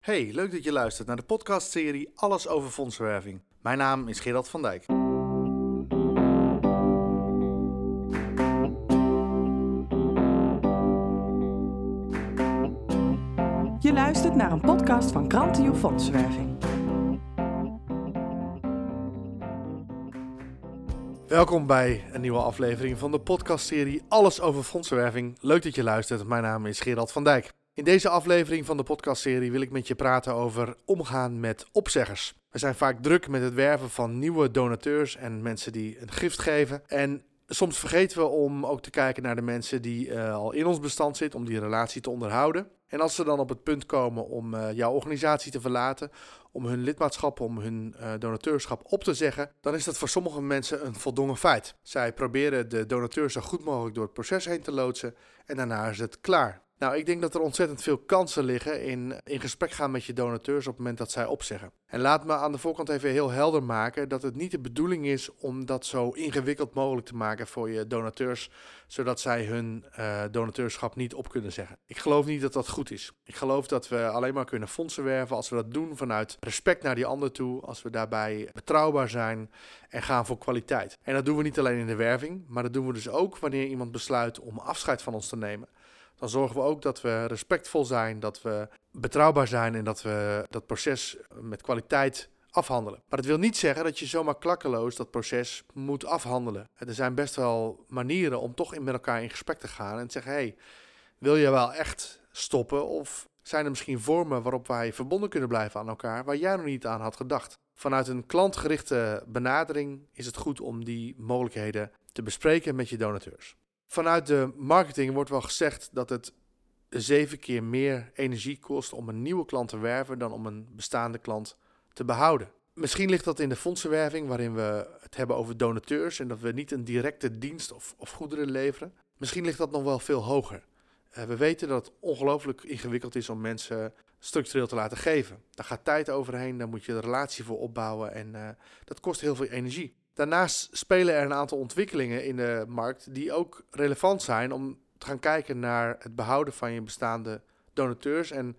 Hey, leuk dat je luistert naar de podcastserie Alles over fondsenwerving. Mijn naam is Gerald van Dijk. Je luistert naar een podcast van Krantio Fondsenwerving. Welkom bij een nieuwe aflevering van de podcastserie Alles over fondsenwerving. Leuk dat je luistert. Mijn naam is Gerald van Dijk. In deze aflevering van de podcastserie wil ik met je praten over omgaan met opzeggers. We zijn vaak druk met het werven van nieuwe donateurs en mensen die een gift geven. En soms vergeten we om ook te kijken naar de mensen die uh, al in ons bestand zitten, om die relatie te onderhouden. En als ze dan op het punt komen om uh, jouw organisatie te verlaten, om hun lidmaatschap, om hun uh, donateurschap op te zeggen, dan is dat voor sommige mensen een voldongen feit. Zij proberen de donateur zo goed mogelijk door het proces heen te loodsen en daarna is het klaar. Nou, ik denk dat er ontzettend veel kansen liggen in in gesprek gaan met je donateurs op het moment dat zij opzeggen. En laat me aan de voorkant even heel helder maken dat het niet de bedoeling is om dat zo ingewikkeld mogelijk te maken voor je donateurs, zodat zij hun uh, donateurschap niet op kunnen zeggen. Ik geloof niet dat dat goed is. Ik geloof dat we alleen maar kunnen fondsen werven als we dat doen vanuit respect naar die ander toe, als we daarbij betrouwbaar zijn en gaan voor kwaliteit. En dat doen we niet alleen in de werving, maar dat doen we dus ook wanneer iemand besluit om afscheid van ons te nemen dan zorgen we ook dat we respectvol zijn, dat we betrouwbaar zijn en dat we dat proces met kwaliteit afhandelen. Maar dat wil niet zeggen dat je zomaar klakkeloos dat proces moet afhandelen. Er zijn best wel manieren om toch met elkaar in gesprek te gaan en te zeggen: hey, wil je wel echt stoppen? Of zijn er misschien vormen waarop wij verbonden kunnen blijven aan elkaar waar jij nog niet aan had gedacht? Vanuit een klantgerichte benadering is het goed om die mogelijkheden te bespreken met je donateurs. Vanuit de marketing wordt wel gezegd dat het zeven keer meer energie kost om een nieuwe klant te werven dan om een bestaande klant te behouden. Misschien ligt dat in de fondsenwerving, waarin we het hebben over donateurs en dat we niet een directe dienst of, of goederen leveren. Misschien ligt dat nog wel veel hoger. Uh, we weten dat het ongelooflijk ingewikkeld is om mensen structureel te laten geven. Daar gaat tijd overheen, daar moet je de relatie voor opbouwen en uh, dat kost heel veel energie. Daarnaast spelen er een aantal ontwikkelingen in de markt die ook relevant zijn om te gaan kijken naar het behouden van je bestaande donateurs en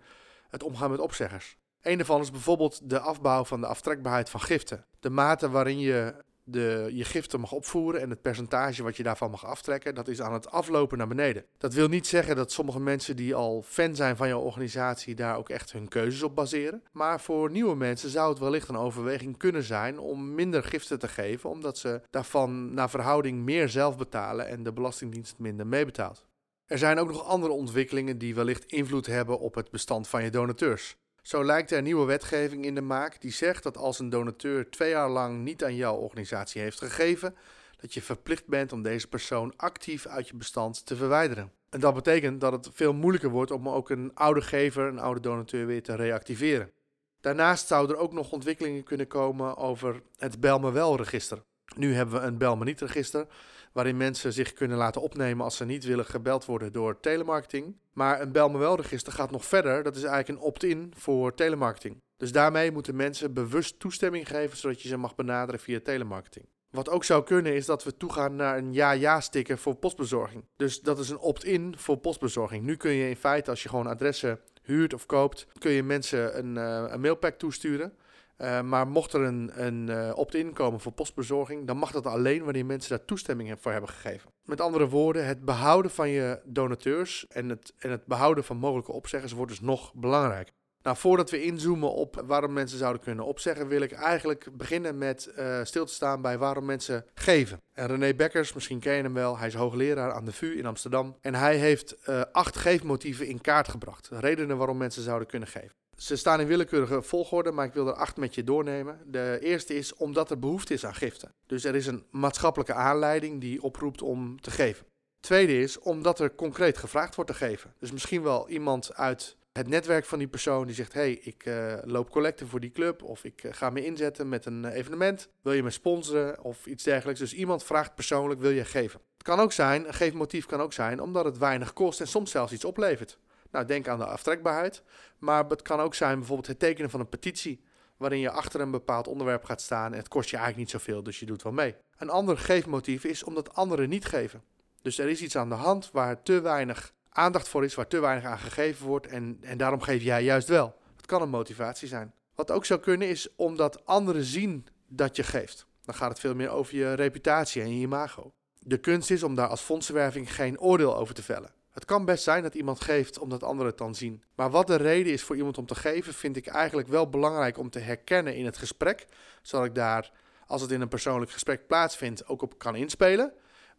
het omgaan met opzeggers. Een daarvan is bijvoorbeeld de afbouw van de aftrekbaarheid van giften. De mate waarin je de, je giften mag opvoeren en het percentage wat je daarvan mag aftrekken, dat is aan het aflopen naar beneden. Dat wil niet zeggen dat sommige mensen die al fan zijn van jouw organisatie daar ook echt hun keuzes op baseren. Maar voor nieuwe mensen zou het wellicht een overweging kunnen zijn om minder giften te geven, omdat ze daarvan naar verhouding meer zelf betalen en de Belastingdienst minder meebetaalt. Er zijn ook nog andere ontwikkelingen die wellicht invloed hebben op het bestand van je donateurs. Zo lijkt er nieuwe wetgeving in de maak die zegt dat als een donateur twee jaar lang niet aan jouw organisatie heeft gegeven, dat je verplicht bent om deze persoon actief uit je bestand te verwijderen. En dat betekent dat het veel moeilijker wordt om ook een oude gever, een oude donateur weer te reactiveren. Daarnaast zouden er ook nog ontwikkelingen kunnen komen over het Bel me wel register. Nu hebben we een Bel me niet register, waarin mensen zich kunnen laten opnemen als ze niet willen gebeld worden door telemarketing. Maar een bel me wel register gaat nog verder. Dat is eigenlijk een opt-in voor telemarketing. Dus daarmee moeten mensen bewust toestemming geven zodat je ze mag benaderen via telemarketing. Wat ook zou kunnen is dat we toegaan naar een ja-ja-sticker voor postbezorging. Dus dat is een opt-in voor postbezorging. Nu kun je in feite, als je gewoon adressen huurt of koopt, kun je mensen een, uh, een mailpack toesturen. Uh, maar mocht er een, een uh, opt-in komen voor postbezorging, dan mag dat alleen wanneer mensen daar toestemming voor hebben gegeven. Met andere woorden, het behouden van je donateurs en het, en het behouden van mogelijke opzeggers wordt dus nog belangrijker. Nou, voordat we inzoomen op waarom mensen zouden kunnen opzeggen, wil ik eigenlijk beginnen met uh, stil te staan bij waarom mensen geven. En René Bekkers, misschien ken je hem wel, hij is hoogleraar aan de VU in Amsterdam. En hij heeft acht geefmotieven in kaart gebracht. Redenen waarom mensen zouden kunnen geven. Ze staan in willekeurige volgorde, maar ik wil er acht met je doornemen. De eerste is omdat er behoefte is aan giften. Dus er is een maatschappelijke aanleiding die oproept om te geven. Tweede is omdat er concreet gevraagd wordt te geven. Dus misschien wel iemand uit het netwerk van die persoon die zegt: hey, ik uh, loop collecten voor die club of ik uh, ga me inzetten met een uh, evenement. Wil je me sponsoren of iets dergelijks? Dus iemand vraagt persoonlijk: wil je geven? Het kan ook zijn, een geefmotief kan ook zijn omdat het weinig kost en soms zelfs iets oplevert. Nou, denk aan de aftrekbaarheid. Maar het kan ook zijn bijvoorbeeld het tekenen van een petitie. Waarin je achter een bepaald onderwerp gaat staan en het kost je eigenlijk niet zoveel, dus je doet wel mee. Een ander geefmotief is omdat anderen niet geven. Dus er is iets aan de hand waar te weinig aandacht voor is, waar te weinig aan gegeven wordt en, en daarom geef jij juist wel. Het kan een motivatie zijn. Wat ook zou kunnen is omdat anderen zien dat je geeft. Dan gaat het veel meer over je reputatie en je imago. De kunst is om daar als fondsenwerving geen oordeel over te vellen. Het kan best zijn dat iemand geeft omdat anderen het dan zien. Maar wat de reden is voor iemand om te geven, vind ik eigenlijk wel belangrijk om te herkennen in het gesprek. Zodat ik daar, als het in een persoonlijk gesprek plaatsvindt, ook op kan inspelen.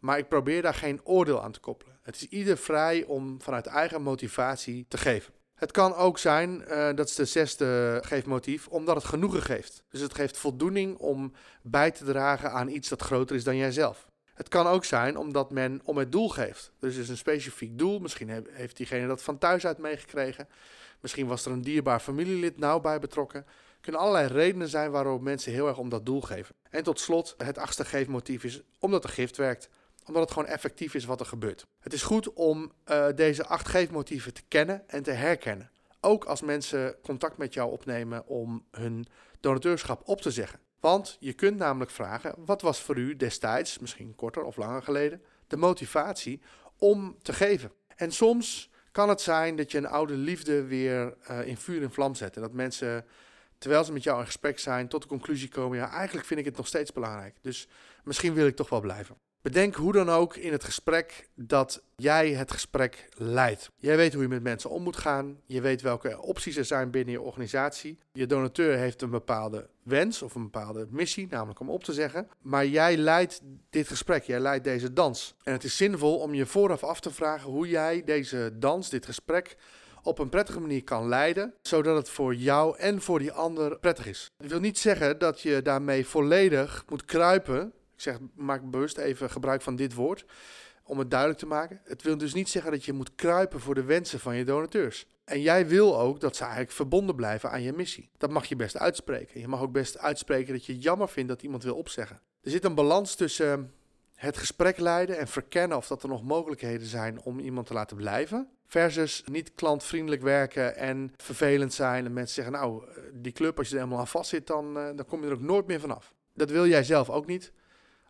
Maar ik probeer daar geen oordeel aan te koppelen. Het is ieder vrij om vanuit eigen motivatie te geven. Het kan ook zijn, uh, dat is de zesde geefmotief, omdat het genoegen geeft. Dus het geeft voldoening om bij te dragen aan iets dat groter is dan jijzelf. Het kan ook zijn omdat men om het doel geeft. Dus is een specifiek doel. Misschien heeft diegene dat van thuis uit meegekregen. Misschien was er een dierbaar familielid nauw bij betrokken. Er kunnen allerlei redenen zijn waarom mensen heel erg om dat doel geven. En tot slot, het achtste geefmotief is omdat de gift werkt omdat het gewoon effectief is wat er gebeurt. Het is goed om uh, deze acht geefmotieven te kennen en te herkennen. Ook als mensen contact met jou opnemen om hun donateurschap op te zeggen. Want je kunt namelijk vragen: wat was voor u destijds, misschien korter of langer geleden, de motivatie om te geven? En soms kan het zijn dat je een oude liefde weer uh, in vuur en vlam zet. En dat mensen, terwijl ze met jou in gesprek zijn, tot de conclusie komen: ja, eigenlijk vind ik het nog steeds belangrijk. Dus misschien wil ik toch wel blijven. Bedenk hoe dan ook in het gesprek dat jij het gesprek leidt. Jij weet hoe je met mensen om moet gaan. Je weet welke opties er zijn binnen je organisatie. Je donateur heeft een bepaalde wens of een bepaalde missie, namelijk om op te zeggen. Maar jij leidt dit gesprek, jij leidt deze dans. En het is zinvol om je vooraf af te vragen hoe jij deze dans, dit gesprek, op een prettige manier kan leiden, zodat het voor jou en voor die ander prettig is. Dat wil niet zeggen dat je daarmee volledig moet kruipen ik zeg, maak bewust even gebruik van dit woord om het duidelijk te maken. Het wil dus niet zeggen dat je moet kruipen voor de wensen van je donateurs. En jij wil ook dat ze eigenlijk verbonden blijven aan je missie. Dat mag je best uitspreken. Je mag ook best uitspreken dat je jammer vindt dat iemand wil opzeggen. Er zit een balans tussen het gesprek leiden en verkennen of dat er nog mogelijkheden zijn om iemand te laten blijven. Versus niet klantvriendelijk werken en vervelend zijn. En mensen zeggen, nou, die club, als je er helemaal aan vast zit, dan, eh, dan kom je er ook nooit meer vanaf. Dat wil jij zelf ook niet.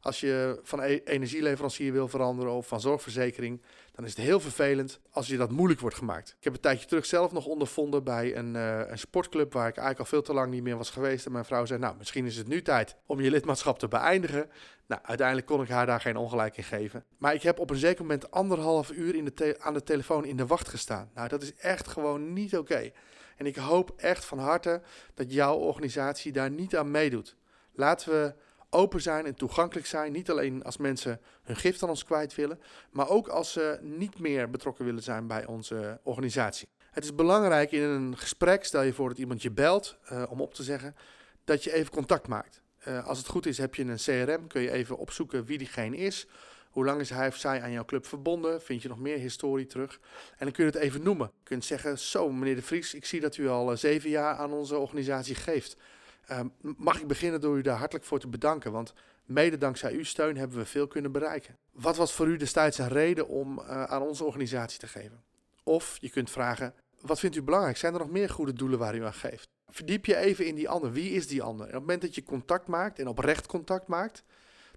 Als je van e energieleverancier wil veranderen of van zorgverzekering, dan is het heel vervelend als je dat moeilijk wordt gemaakt. Ik heb een tijdje terug zelf nog ondervonden bij een, uh, een sportclub waar ik eigenlijk al veel te lang niet meer was geweest. En mijn vrouw zei, nou, misschien is het nu tijd om je lidmaatschap te beëindigen. Nou, uiteindelijk kon ik haar daar geen ongelijk in geven. Maar ik heb op een zeker moment anderhalf uur in de aan de telefoon in de wacht gestaan. Nou, dat is echt gewoon niet oké. En ik hoop echt van harte dat jouw organisatie daar niet aan meedoet. Laten we open zijn en toegankelijk zijn. Niet alleen als mensen hun gift aan ons kwijt willen, maar ook als ze niet meer betrokken willen zijn bij onze organisatie. Het is belangrijk in een gesprek, stel je voor dat iemand je belt uh, om op te zeggen, dat je even contact maakt. Uh, als het goed is, heb je een CRM, kun je even opzoeken wie diegene is. Hoe lang is hij of zij aan jouw club verbonden? Vind je nog meer historie terug? En dan kun je het even noemen. Je kunt zeggen, zo meneer de Vries, ik zie dat u al uh, zeven jaar aan onze organisatie geeft. Ehm, mag ik beginnen door u daar hartelijk voor te bedanken, want mede dankzij uw steun hebben we veel kunnen bereiken. Wat was voor u destijds een reden om uh, aan onze organisatie te geven? Of je kunt vragen, wat vindt u belangrijk? Zijn er nog meer goede doelen waar u aan geeft? Verdiep je even in die ander. Wie is die ander? Op het moment dat je contact maakt en oprecht contact maakt,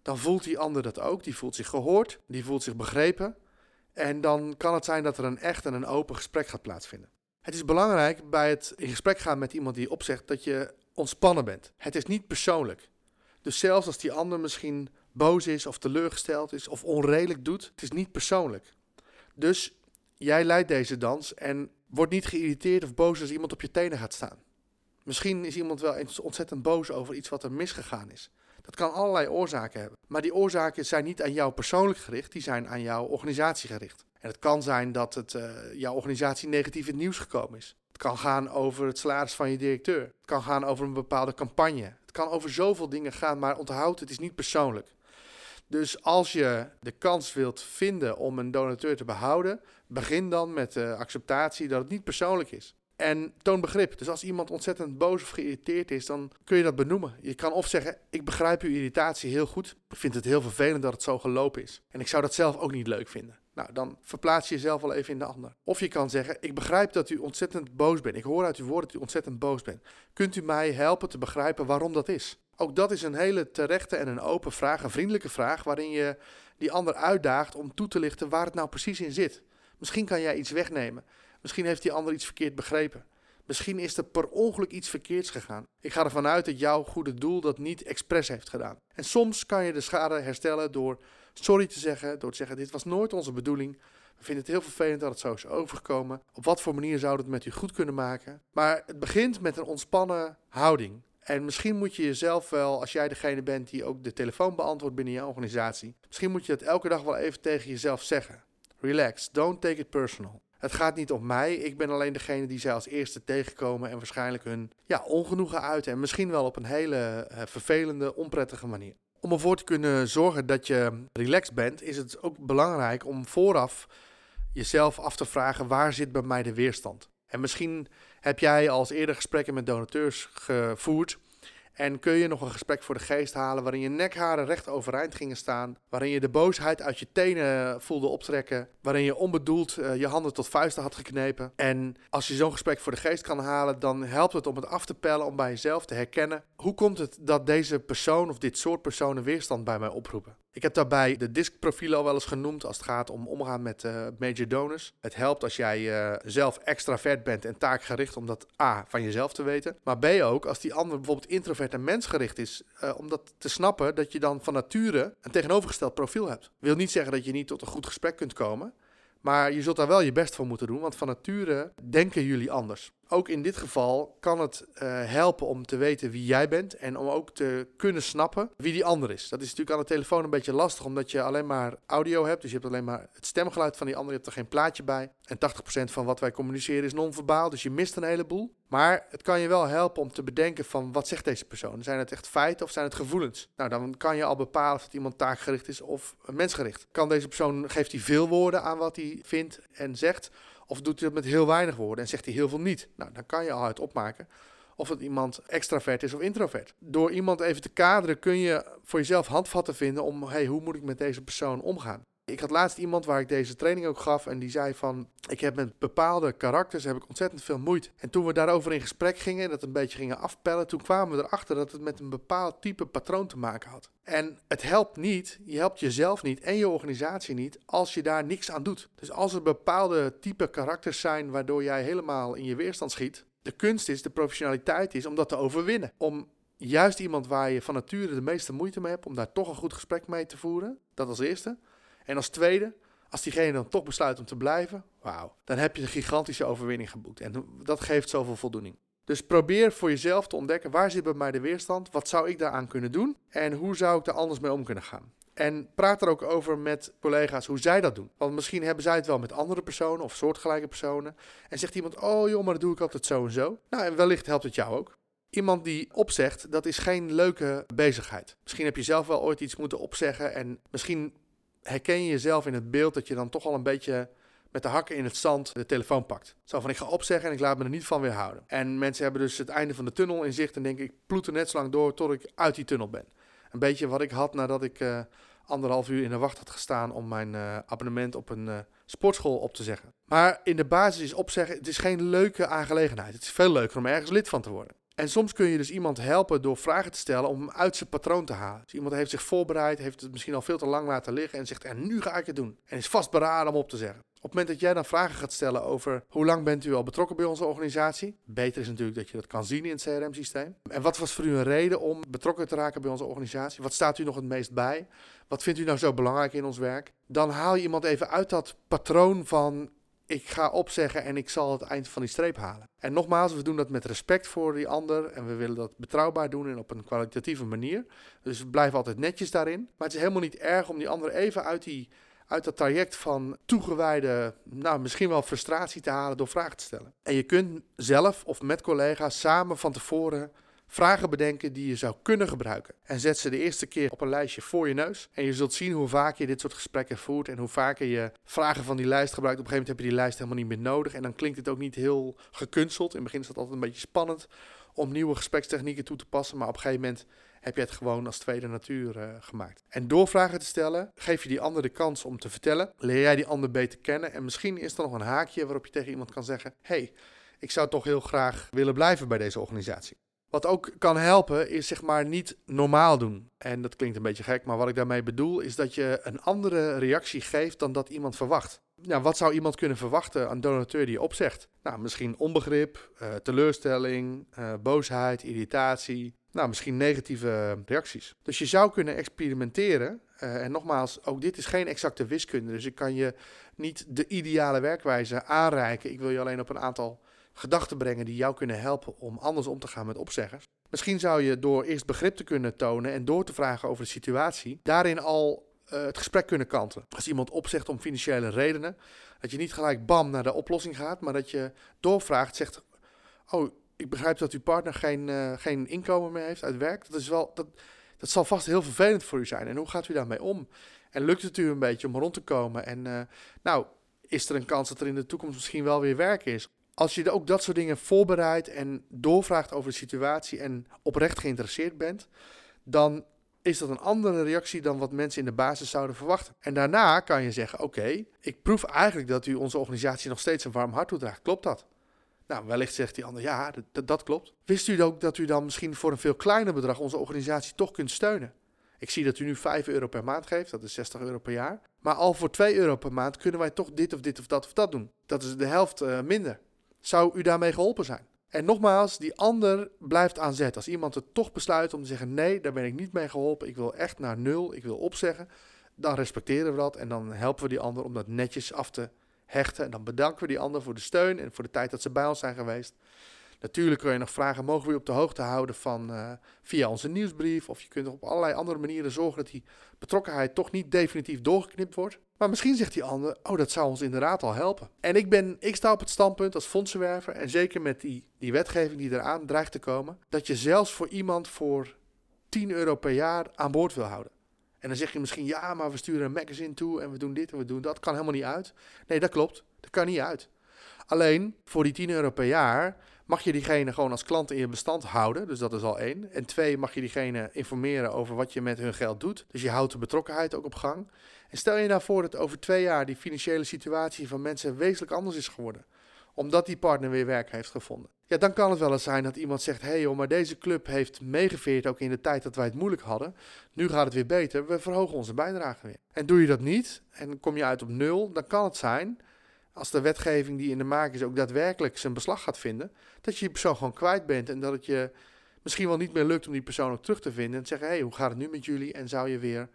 dan voelt die ander dat ook. Die voelt zich gehoord, die voelt zich begrepen. En dan kan het zijn dat er een echt en een open gesprek gaat plaatsvinden. Het is belangrijk bij het in gesprek gaan met iemand die opzegt dat je ontspannen bent. Het is niet persoonlijk. Dus zelfs als die ander misschien boos is of teleurgesteld is of onredelijk doet, het is niet persoonlijk. Dus jij leidt deze dans en wordt niet geïrriteerd of boos als iemand op je tenen gaat staan. Misschien is iemand wel eens ontzettend boos over iets wat er misgegaan is. Dat kan allerlei oorzaken hebben. Maar die oorzaken zijn niet aan jou persoonlijk gericht, die zijn aan jouw organisatie gericht. En het kan zijn dat het uh, jouw organisatie negatief in het nieuws gekomen is. Het kan gaan over het salaris van je directeur. Het kan gaan over een bepaalde campagne. Het kan over zoveel dingen gaan, maar onthoud, het is niet persoonlijk. Dus als je de kans wilt vinden om een donateur te behouden, begin dan met de acceptatie dat het niet persoonlijk is. En toon begrip. Dus als iemand ontzettend boos of geïrriteerd is, dan kun je dat benoemen. Je kan of zeggen: Ik begrijp uw irritatie heel goed. Ik vind het heel vervelend dat het zo gelopen is. En ik zou dat zelf ook niet leuk vinden. Nou, dan verplaats je jezelf wel even in de ander. Of je kan zeggen: Ik begrijp dat u ontzettend boos bent. Ik hoor uit uw woorden dat u ontzettend boos bent. Kunt u mij helpen te begrijpen waarom dat is? Ook dat is een hele terechte en een open vraag, een vriendelijke vraag, waarin je die ander uitdaagt om toe te lichten waar het nou precies in zit. Misschien kan jij iets wegnemen. Misschien heeft die ander iets verkeerd begrepen. Misschien is er per ongeluk iets verkeerds gegaan. Ik ga ervan uit dat jouw goede doel dat niet expres heeft gedaan. En soms kan je de schade herstellen door sorry te zeggen, door te zeggen: Dit was nooit onze bedoeling. We vinden het heel vervelend dat het zo is overgekomen. Op wat voor manier zouden we het met u goed kunnen maken? Maar het begint met een ontspannen houding. En misschien moet je jezelf wel, als jij degene bent die ook de telefoon beantwoordt binnen je organisatie, misschien moet je het elke dag wel even tegen jezelf zeggen. Relax, don't take it personal. Het gaat niet om mij, ik ben alleen degene die zij als eerste tegenkomen en waarschijnlijk hun ja, ongenoegen uiten. En misschien wel op een hele uh, vervelende, onprettige manier. Om ervoor te kunnen zorgen dat je relaxed bent, is het ook belangrijk om vooraf jezelf af te vragen waar zit bij mij de weerstand. En misschien heb jij als eerder gesprekken met donateurs gevoerd en kun je nog een gesprek voor de geest halen waarin je nekharen recht overeind gingen staan, waarin je de boosheid uit je tenen voelde optrekken, waarin je onbedoeld uh, je handen tot vuisten had geknepen. En als je zo'n gesprek voor de geest kan halen, dan helpt het om het af te pellen, om bij jezelf te herkennen. Hoe komt het dat deze persoon of dit soort personen weerstand bij mij oproepen? Ik heb daarbij de diskprofielen al wel eens genoemd als het gaat om omgaan met uh, major donors. Het helpt als jij uh, zelf extravert bent en taakgericht om dat A van jezelf te weten. Maar B ook als die ander bijvoorbeeld introvert en mensgericht is. Uh, om dat te snappen dat je dan van nature een tegenovergesteld profiel hebt. Wil niet zeggen dat je niet tot een goed gesprek kunt komen. Maar je zult daar wel je best voor moeten doen, want van nature denken jullie anders. Ook in dit geval kan het uh, helpen om te weten wie jij bent en om ook te kunnen snappen wie die ander is. Dat is natuurlijk aan de telefoon een beetje lastig, omdat je alleen maar audio hebt. Dus je hebt alleen maar het stemgeluid van die ander, je hebt er geen plaatje bij. En 80% van wat wij communiceren is non-verbaal, dus je mist een heleboel. Maar het kan je wel helpen om te bedenken van wat zegt deze persoon? Zijn het echt feiten of zijn het gevoelens? Nou, dan kan je al bepalen of het iemand taakgericht is of mensgericht. Kan deze persoon, geeft hij veel woorden aan wat hij vindt en zegt? Of doet hij dat met heel weinig woorden en zegt hij heel veel niet? Nou, dan kan je al uit opmaken of het iemand extravert is of introvert. Door iemand even te kaderen kun je voor jezelf handvatten vinden om, hey, hoe moet ik met deze persoon omgaan? Ik had laatst iemand waar ik deze training ook gaf en die zei van, ik heb met bepaalde karakters heb ik ontzettend veel moeite. En toen we daarover in gesprek gingen en dat een beetje gingen afpellen, toen kwamen we erachter dat het met een bepaald type patroon te maken had. En het helpt niet, je helpt jezelf niet en je organisatie niet als je daar niks aan doet. Dus als er bepaalde type karakters zijn waardoor jij helemaal in je weerstand schiet, de kunst is, de professionaliteit is om dat te overwinnen. Om juist iemand waar je van nature de meeste moeite mee hebt, om daar toch een goed gesprek mee te voeren. Dat als eerste. En als tweede, als diegene dan toch besluit om te blijven, wauw, dan heb je een gigantische overwinning geboekt. En dat geeft zoveel voldoening. Dus probeer voor jezelf te ontdekken waar zit bij mij de weerstand, wat zou ik daaraan kunnen doen en hoe zou ik daar anders mee om kunnen gaan. En praat er ook over met collega's hoe zij dat doen. Want misschien hebben zij het wel met andere personen of soortgelijke personen. En zegt iemand, oh joh, maar dat doe ik altijd zo en zo. Nou, en wellicht helpt het jou ook. Iemand die opzegt, dat is geen leuke bezigheid. Misschien heb je zelf wel ooit iets moeten opzeggen en misschien herken je jezelf in het beeld dat je dan toch al een beetje met de hakken in het zand de telefoon pakt. Zo van ik ga opzeggen en ik laat me er niet van weerhouden. En mensen hebben dus het einde van de tunnel in zicht en denken ik ploet er net zo lang door tot ik uit die tunnel ben. Een beetje wat ik had nadat ik uh, anderhalf uur in de wacht had gestaan om mijn uh, abonnement op een uh, sportschool op te zeggen. Maar in de basis is opzeggen, het is geen leuke aangelegenheid. Het is veel leuker om ergens lid van te worden. En soms kun je dus iemand helpen door vragen te stellen om hem uit zijn patroon te halen. Dus iemand heeft zich voorbereid, heeft het misschien al veel te lang laten liggen en zegt: En nu ga ik het doen. En is vastberaden om op te zeggen. Op het moment dat jij dan vragen gaat stellen over hoe lang bent u al betrokken bij onze organisatie, beter is natuurlijk dat je dat kan zien in het CRM-systeem. En wat was voor u een reden om betrokken te raken bij onze organisatie? Wat staat u nog het meest bij? Wat vindt u nou zo belangrijk in ons werk? Dan haal je iemand even uit dat patroon van ik ga opzeggen en ik zal het eind van die streep halen. En nogmaals, we doen dat met respect voor die ander en we willen dat betrouwbaar doen en op een kwalitatieve manier. Dus we blijven altijd netjes daarin. Maar het is helemaal niet erg om die ander even uit, die, uit dat traject van toegewijde, nou misschien wel frustratie te halen door vragen te stellen. En je kunt zelf of met collega's samen van tevoren vragen bedenken die je zou kunnen gebruiken. En zet ze de eerste keer op een lijstje voor je neus. En je zult zien hoe vaak je dit soort gesprekken voert en hoe vaker je vragen van die lijst gebruikt. Op een gegeven moment heb je die lijst helemaal niet meer nodig. En dan klinkt het ook niet heel gekunsteld. In het begin is dat altijd een beetje spannend om nieuwe gesprekstechnieken toe te passen. Maar op een gegeven moment heb je het gewoon als tweede natuur uh, gemaakt. En door vragen te stellen, geef je die ander de kans om te vertellen. Leer jij die ander beter kennen. En misschien is er nog een haakje waarop je tegen iemand kan zeggen: hey, ik zou toch heel graag willen blijven bij deze organisatie. Wat ook kan helpen is zeg maar niet normaal doen. En dat klinkt een beetje gek, maar wat ik daarmee bedoel is dat je een andere reactie geeft dan dat iemand verwacht. Ja, wat zou iemand kunnen verwachten aan donateur die opzegt? Nou, misschien onbegrip, uh, teleurstelling, uh, boosheid, irritatie. Nou, misschien negatieve reacties. Dus je zou kunnen experimenteren. Uh, en nogmaals, ook dit is geen exacte wiskunde. Dus ik kan je niet de ideale werkwijze aanreiken. Ik wil je alleen op een aantal gedachten brengen die jou kunnen helpen om anders om te gaan met opzeggers. Misschien zou je door eerst begrip te kunnen tonen en door te vragen over de situatie, daarin al uh, het gesprek kunnen kanten. Als iemand opzegt om financiële redenen, dat je niet gelijk bam naar de oplossing gaat, maar dat je doorvraagt, zegt: Oh, ik begrijp dat uw partner geen, uh, geen inkomen meer heeft uit werk. Dat, is wel, dat, dat zal vast heel vervelend voor u zijn. En hoe gaat u daarmee om? En lukt het u een beetje om rond te komen? En uh, nou, is er een kans dat er in de toekomst misschien wel weer werk is? Als je ook dat soort dingen voorbereidt en doorvraagt over de situatie en oprecht geïnteresseerd bent, dan is dat een andere reactie dan wat mensen in de basis zouden verwachten. En daarna kan je zeggen: Oké, ik proef eigenlijk dat u onze organisatie nog steeds een warm hart toedraagt. Klopt dat? Nou, wellicht zegt die ander: Ja, dat, klopt. Wist u ook dat u dan misschien voor een veel kleiner bedrag onze organisatie toch kunt steunen? Ik zie dat u nu 5 euro per maand geeft, dat is 60 euro per jaar. Maar al voor 2 euro per maand kunnen wij toch dit of dit of dat of dat doen. Dat is de helft uh, minder. Zou u daarmee geholpen zijn? En nogmaals, die ander blijft aan zet. Als iemand er toch besluit om te zeggen: nee, daar ben ik niet mee geholpen, ik wil echt naar nul, ik wil opzeggen, dan respecteren we dat en dan helpen we die ander om dat netjes af te hechten. En dan bedanken we die ander voor de steun en voor de tijd dat ze bij ons zijn geweest. Natuurlijk kun je nog vragen: mogen we je op de hoogte houden van uh, via onze nieuwsbrief? Of je kunt op allerlei andere manieren zorgen dat die betrokkenheid toch niet definitief doorgeknipt wordt. Maar misschien zegt die ander: oh, dat zou ons inderdaad al helpen. En ik, ben, ik sta op het standpunt als fondsenwerver, en zeker met die, die wetgeving die eraan dreigt te komen, dat je zelfs voor iemand voor 10 euro per jaar aan boord wil houden. En dan zeg je misschien: ja, maar we sturen een magazine toe en we doen dit en we doen dat. Kan helemaal niet uit. Nee, dat klopt. Dat kan niet uit. Alleen voor die 10 euro per jaar mag je diegene gewoon als klant in je bestand houden. Dus dat is al één. En twee, mag je diegene informeren over wat je met hun geld doet. Dus je houdt de betrokkenheid ook op gang. En stel je nou voor dat over twee jaar die financiële situatie van mensen wezenlijk anders is geworden. Omdat die partner weer werk heeft gevonden. Ja, dan kan het wel eens zijn dat iemand zegt: hé hey joh, maar deze club heeft meegeveerd ook in de tijd dat wij het moeilijk hadden. Nu gaat het weer beter, we verhogen onze bijdrage weer. En doe je dat niet en kom je uit op nul, dan kan het zijn als de wetgeving die in de maak is ook daadwerkelijk zijn beslag gaat vinden, dat je die persoon gewoon kwijt bent en dat het je misschien wel niet meer lukt om die persoon ook terug te vinden en te zeggen, hé, hey, hoe gaat het nu met jullie en zou je weer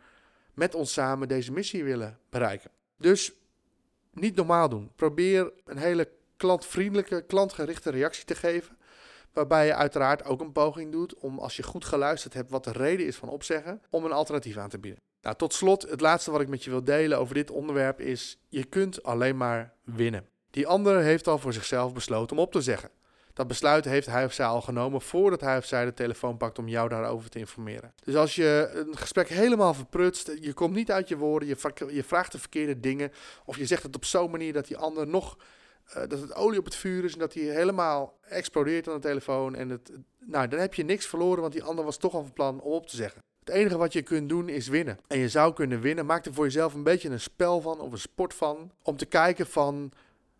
met ons samen deze missie willen bereiken? Dus niet normaal doen. Probeer een hele klantvriendelijke, klantgerichte reactie te geven, waarbij je uiteraard ook een poging doet om, als je goed geluisterd hebt wat de reden is van opzeggen, om een alternatief aan te bieden. Nou, tot slot, het laatste wat ik met je wil delen over dit onderwerp is: je kunt alleen maar winnen. Die ander heeft al voor zichzelf besloten om op te zeggen. Dat besluit heeft hij of zij al genomen voordat hij of zij de telefoon pakt om jou daarover te informeren. Dus als je een gesprek helemaal verprutst, je komt niet uit je woorden, je, vraagt de verkeerde dingen, of je zegt het op zo'n manier dat die ander nog, uh, dat het olie op het vuur is en dat hij helemaal explodeert aan de telefoon. En het, nou, dan heb je niks verloren, want die ander was toch al van plan om op te zeggen. Het enige wat je kunt doen is winnen. En je zou kunnen winnen. Maak er voor jezelf een beetje een spel van of een sport van. Om te kijken van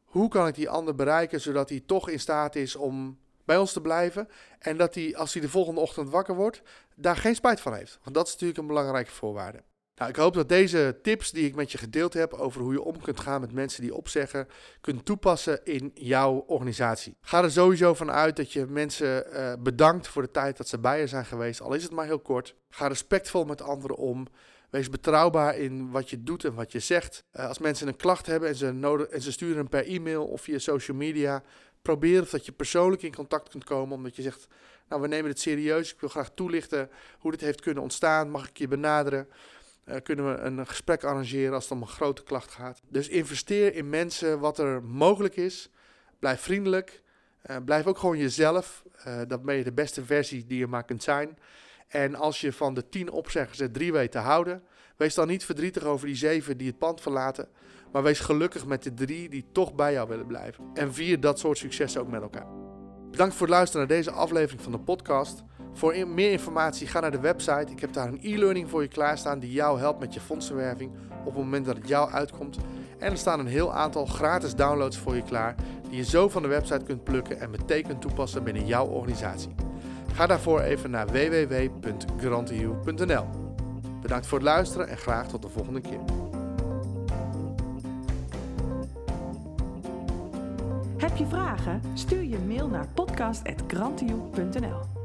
hoe kan ik die ander bereiken zodat hij toch in staat is om bij ons te blijven. En dat hij als hij de volgende ochtend wakker wordt, daar geen spijt van heeft. Want dat is natuurlijk een belangrijke voorwaarde. Nou, ik hoop dat deze tips die ik met je gedeeld heb over hoe je om kunt gaan met mensen die opzeggen, kunt toepassen in jouw organisatie. Ga er sowieso van uit dat je mensen uh, bedankt voor de tijd dat ze bij je zijn geweest, al is het maar heel kort. Ga respectvol met anderen om. Wees betrouwbaar in wat je doet en wat je zegt. Uh, als mensen een klacht hebben en ze, nodig, en ze sturen hem per e-mail of via social media, probeer dat je persoonlijk in contact kunt komen, omdat je zegt, nou we nemen het serieus, ik wil graag toelichten hoe dit heeft kunnen ontstaan, mag ik je benaderen? Uh, kunnen we een gesprek arrangeren als het om een grote klacht gaat. Dus investeer in mensen wat er mogelijk is. Blijf vriendelijk. Uh, blijf ook gewoon jezelf. Uh, dat ben je de beste versie die je maar kunt zijn. En als je van de tien opzeggers er drie weet te houden, wees dan niet verdrietig over die zeven die het pand verlaten. Maar wees gelukkig met de drie die toch bij jou willen blijven. En vier dat soort successen ook met elkaar. Bedankt voor het luisteren naar deze aflevering van de podcast. Voor meer informatie ga naar de website. Ik heb daar een e-learning voor je klaarstaan die jou helpt met je fondsenwerving op het moment dat het jou uitkomt. En er staan een heel aantal gratis downloads voor je klaar die je zo van de website kunt plukken en meteen kunt toepassen binnen jouw organisatie. Ga daarvoor even naar www.grantiu.nl. Bedankt voor het luisteren en graag tot de volgende keer. Je vragen? Stuur je mail naar podcast.grantioe.nl